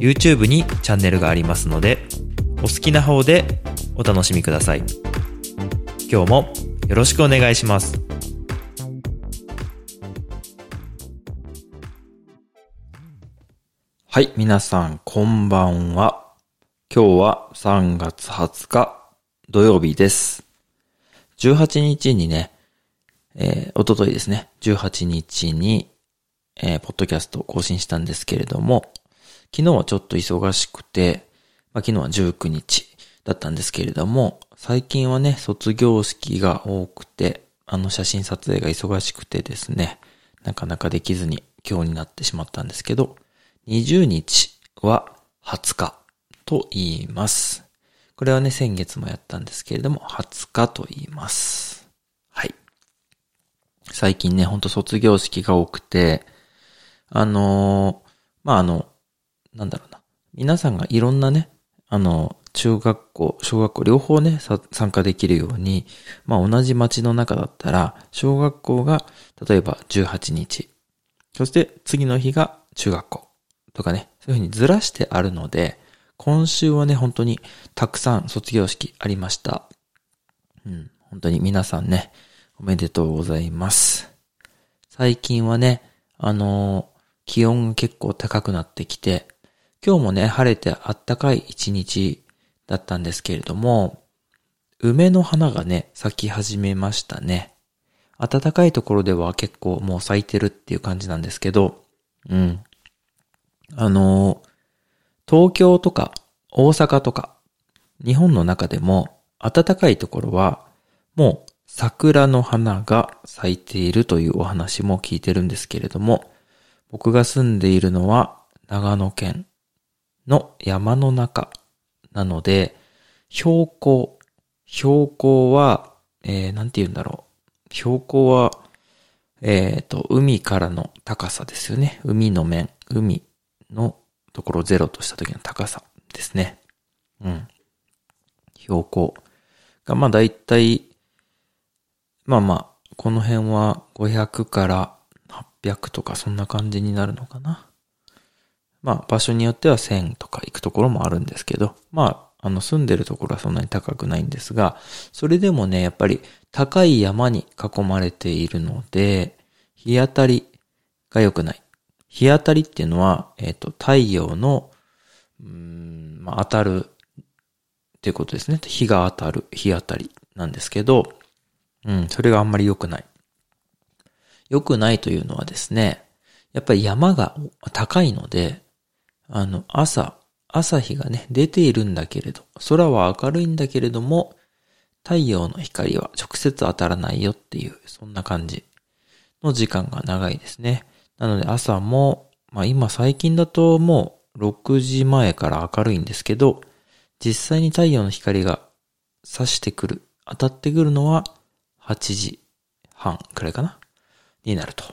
YouTube にチャンネルがありますので、お好きな方でお楽しみください。今日もよろしくお願いします。はい、皆さん、こんばんは。今日は3月20日土曜日です。18日にね、えー、おとといですね、18日に、えー、ポッドキャストを更新したんですけれども、昨日はちょっと忙しくて、まあ、昨日は19日だったんですけれども、最近はね、卒業式が多くて、あの写真撮影が忙しくてですね、なかなかできずに今日になってしまったんですけど、20日は20日と言います。これはね、先月もやったんですけれども、20日と言います。はい。最近ね、ほんと卒業式が多くて、あのー、まあ、あの、なんだろうな。皆さんがいろんなね、あの、中学校、小学校両方ね、参加できるように、まあ同じ街の中だったら、小学校が例えば18日、そして次の日が中学校とかね、そういうふうにずらしてあるので、今週はね、本当にたくさん卒業式ありました。うん、本当に皆さんね、おめでとうございます。最近はね、あのー、気温が結構高くなってきて、今日もね、晴れてあったかい一日だったんですけれども、梅の花がね、咲き始めましたね。暖かいところでは結構もう咲いてるっていう感じなんですけど、うん。あの東京とか大阪とか、日本の中でも暖かいところは、もう桜の花が咲いているというお話も聞いてるんですけれども、僕が住んでいるのは長野県の山の中なので、標高、標高は、えー、なんて言うんだろう。標高は、えっ、ー、と、海からの高さですよね。海の面、海のところをゼロとした時の高さですね。うん。標高が、まあ大体、まあまあ、この辺は500から800とかそんな感じになるのかな。まあ場所によっては1000とか行くところもあるんですけど、まあ、あの住んでるところはそんなに高くないんですが、それでもね、やっぱり高い山に囲まれているので、日当たりが良くない。日当たりっていうのは、えっ、ー、と、太陽の、うん、まあ、当たるっていうことですね。日が当たる、日当たりなんですけど、うん、それがあんまり良くない。良くないというのはですね、やっぱり山が高いので、あの、朝、朝日がね、出ているんだけれど、空は明るいんだけれども、太陽の光は直接当たらないよっていう、そんな感じの時間が長いですね。なので朝も、まあ今最近だともう6時前から明るいんですけど、実際に太陽の光が差してくる、当たってくるのは8時半くらいかなになると。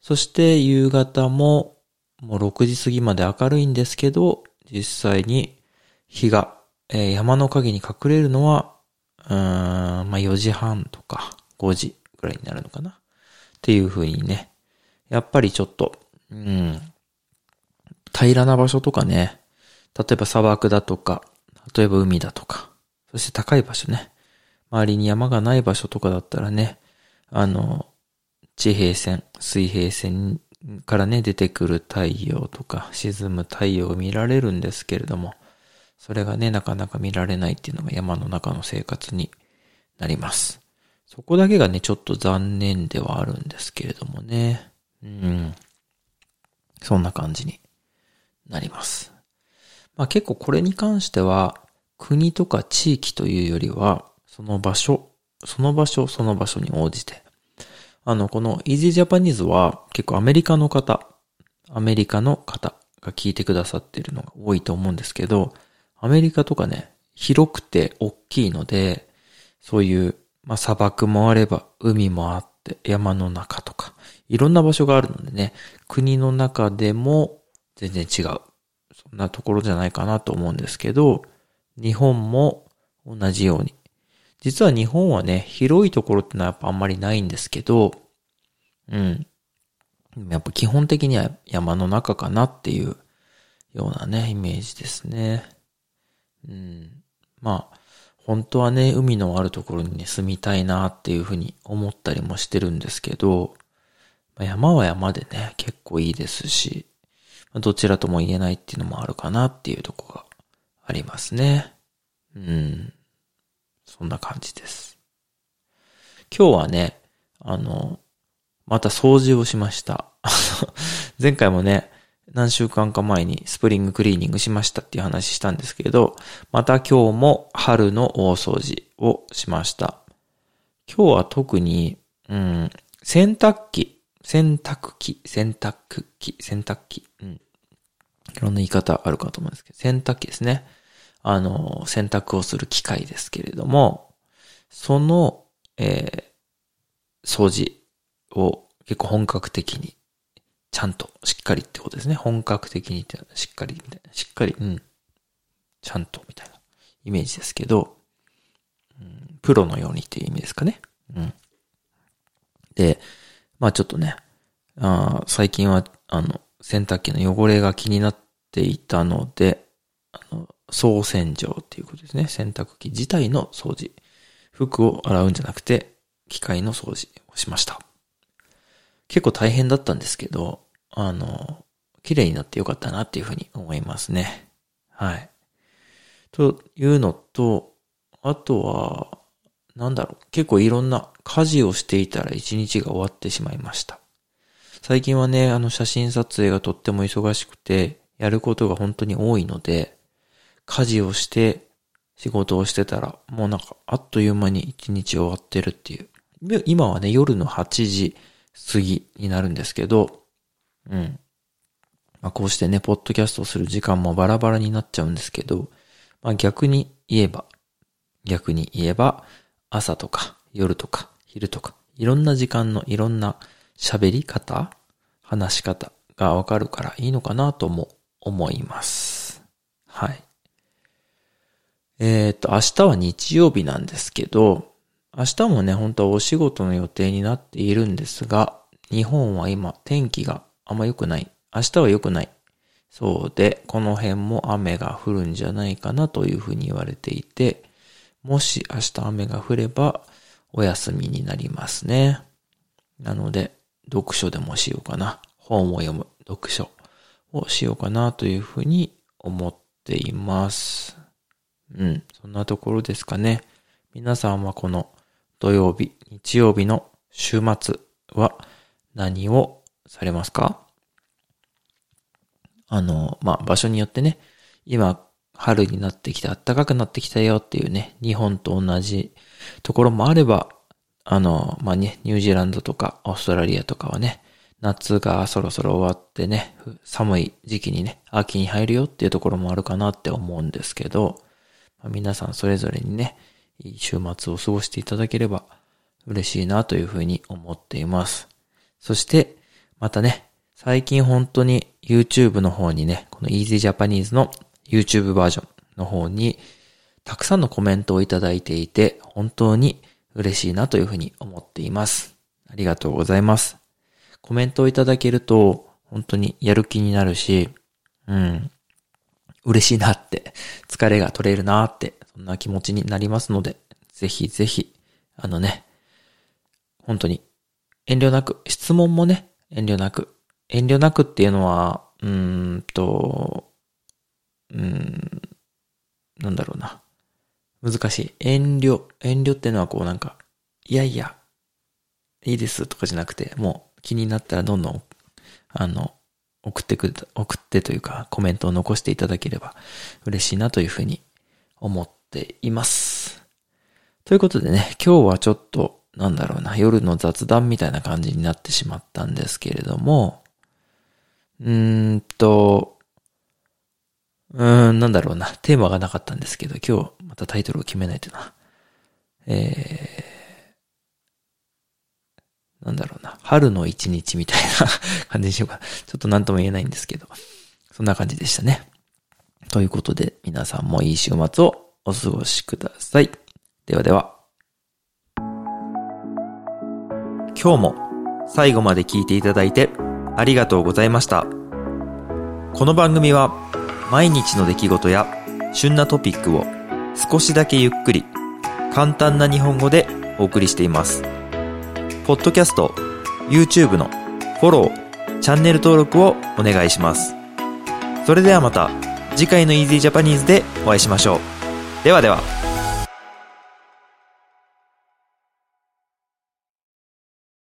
そして夕方ももう6時過ぎまで明るいんですけど、実際に日が、えー、山の影に隠れるのは、うん、まあ4時半とか5時ぐらいになるのかな。っていう風にね。やっぱりちょっと、うん、平らな場所とかね。例えば砂漠だとか、例えば海だとか、そして高い場所ね。周りに山がない場所とかだったらね、あの、地平線、水平線からね、出てくる太陽とか、沈む太陽を見られるんですけれども、それがね、なかなか見られないっていうのが山の中の生活になります。そこだけがね、ちょっと残念ではあるんですけれどもね。うん。そんな感じになります。まあ結構これに関しては、国とか地域というよりは、その場所、その場所、その場所に応じて、あの、この Easy Japanese は結構アメリカの方、アメリカの方が聞いてくださってるのが多いと思うんですけど、アメリカとかね、広くて大きいので、そういう、まあ、砂漠もあれば、海もあって、山の中とか、いろんな場所があるのでね、国の中でも全然違う。そんなところじゃないかなと思うんですけど、日本も同じように。実は日本はね、広いところってのはやっぱあんまりないんですけど、うん。やっぱ基本的には山の中かなっていうようなね、イメージですね。うん。まあ、本当はね、海のあるところにね、住みたいなっていうふうに思ったりもしてるんですけど、まあ、山は山でね、結構いいですし、まあ、どちらとも言えないっていうのもあるかなっていうとこがありますね。うん。そんな感じです。今日はね、あの、また掃除をしました。前回もね、何週間か前にスプリングクリーニングしましたっていう話したんですけど、また今日も春の大掃除をしました。今日は特に、うん、洗濯機、洗濯機、洗濯機、洗濯機、うん。いろんな言い方あるかと思うんですけど、洗濯機ですね。あの、洗濯をする機械ですけれども、その、えー、掃除を結構本格的にちゃんと、しっかりってことですね。本格的にって、しっかりみたいな。しっかり、うん。ちゃんとみたいなイメージですけど、うん、プロのようにっていう意味ですかね。うん。で、まあちょっとね、あ最近は、あの、洗濯機の汚れが気になっていたので、あの、総洗浄っていうことですね。洗濯機自体の掃除。服を洗うんじゃなくて、機械の掃除をしました。結構大変だったんですけど、あの、綺麗になってよかったなっていうふうに思いますね。はい。というのと、あとは、なんだろう、結構いろんな家事をしていたら一日が終わってしまいました。最近はね、あの写真撮影がとっても忙しくて、やることが本当に多いので、家事をして仕事をしてたら、もうなんかあっという間に一日終わってるっていう。今はね、夜の8時過ぎになるんですけど、うん。まあ、こうしてね、ポッドキャストする時間もバラバラになっちゃうんですけど、まあ、逆に言えば、逆に言えば、朝とか夜とか昼とか、いろんな時間のいろんな喋り方、話し方がわかるからいいのかなとも思います。はい。えっ、ー、と、明日は日曜日なんですけど、明日もね、本当はお仕事の予定になっているんですが、日本は今天気があんま良くない。明日は良くない。そうで、この辺も雨が降るんじゃないかなというふうに言われていて、もし明日雨が降ればお休みになりますね。なので、読書でもしようかな。本を読む読書をしようかなというふうに思っています。うん、そんなところですかね。皆さんはこの土曜日、日曜日の週末は何をされますか？あの、まあ、場所によってね、今、春になってきて暖かくなってきたよっていうね、日本と同じところもあれば、あの、まあ、ね、ニュージーランドとかオーストラリアとかはね、夏がそろそろ終わってね、寒い時期にね、秋に入るよっていうところもあるかなって思うんですけど、皆さんそれぞれにね、いい週末を過ごしていただければ嬉しいなというふうに思っています。そして、またね、最近本当に YouTube の方にね、この Easy Japanese の YouTube バージョンの方にたくさんのコメントをいただいていて、本当に嬉しいなというふうに思っています。ありがとうございます。コメントをいただけると、本当にやる気になるし、うん、嬉しいなって、疲れが取れるなって、そんな気持ちになりますので、ぜひぜひ、あのね、本当に、遠慮なく、質問もね、遠慮なく。遠慮なくっていうのは、うーんと、うーん、なんだろうな。難しい。遠慮、遠慮ってのはこうなんか、いやいや、いいですとかじゃなくて、もう気になったらどんどん、あの、送ってく、送ってというか、コメントを残していただければ嬉しいなというふうに思っています。ということでね、今日はちょっと、なんだろうな、夜の雑談みたいな感じになってしまったんですけれども、うーんと、うーん、なんだろうな。テーマがなかったんですけど、今日またタイトルを決めないとな。えー、なんだろうな。春の一日みたいな感じにしようかな。ちょっとなんとも言えないんですけど。そんな感じでしたね。ということで、皆さんもいい週末をお過ごしください。ではでは。今日も最後まで聞いていただいてありがとうございました。この番組は毎日の出来事や旬なトピックを少しだけゆっくり簡単な日本語でお送りしています。ポッドキャスト、YouTube のフォロー、チャンネル登録をお願いします。それではまた次回の Easy Japanese でお会いしましょう。ではでは。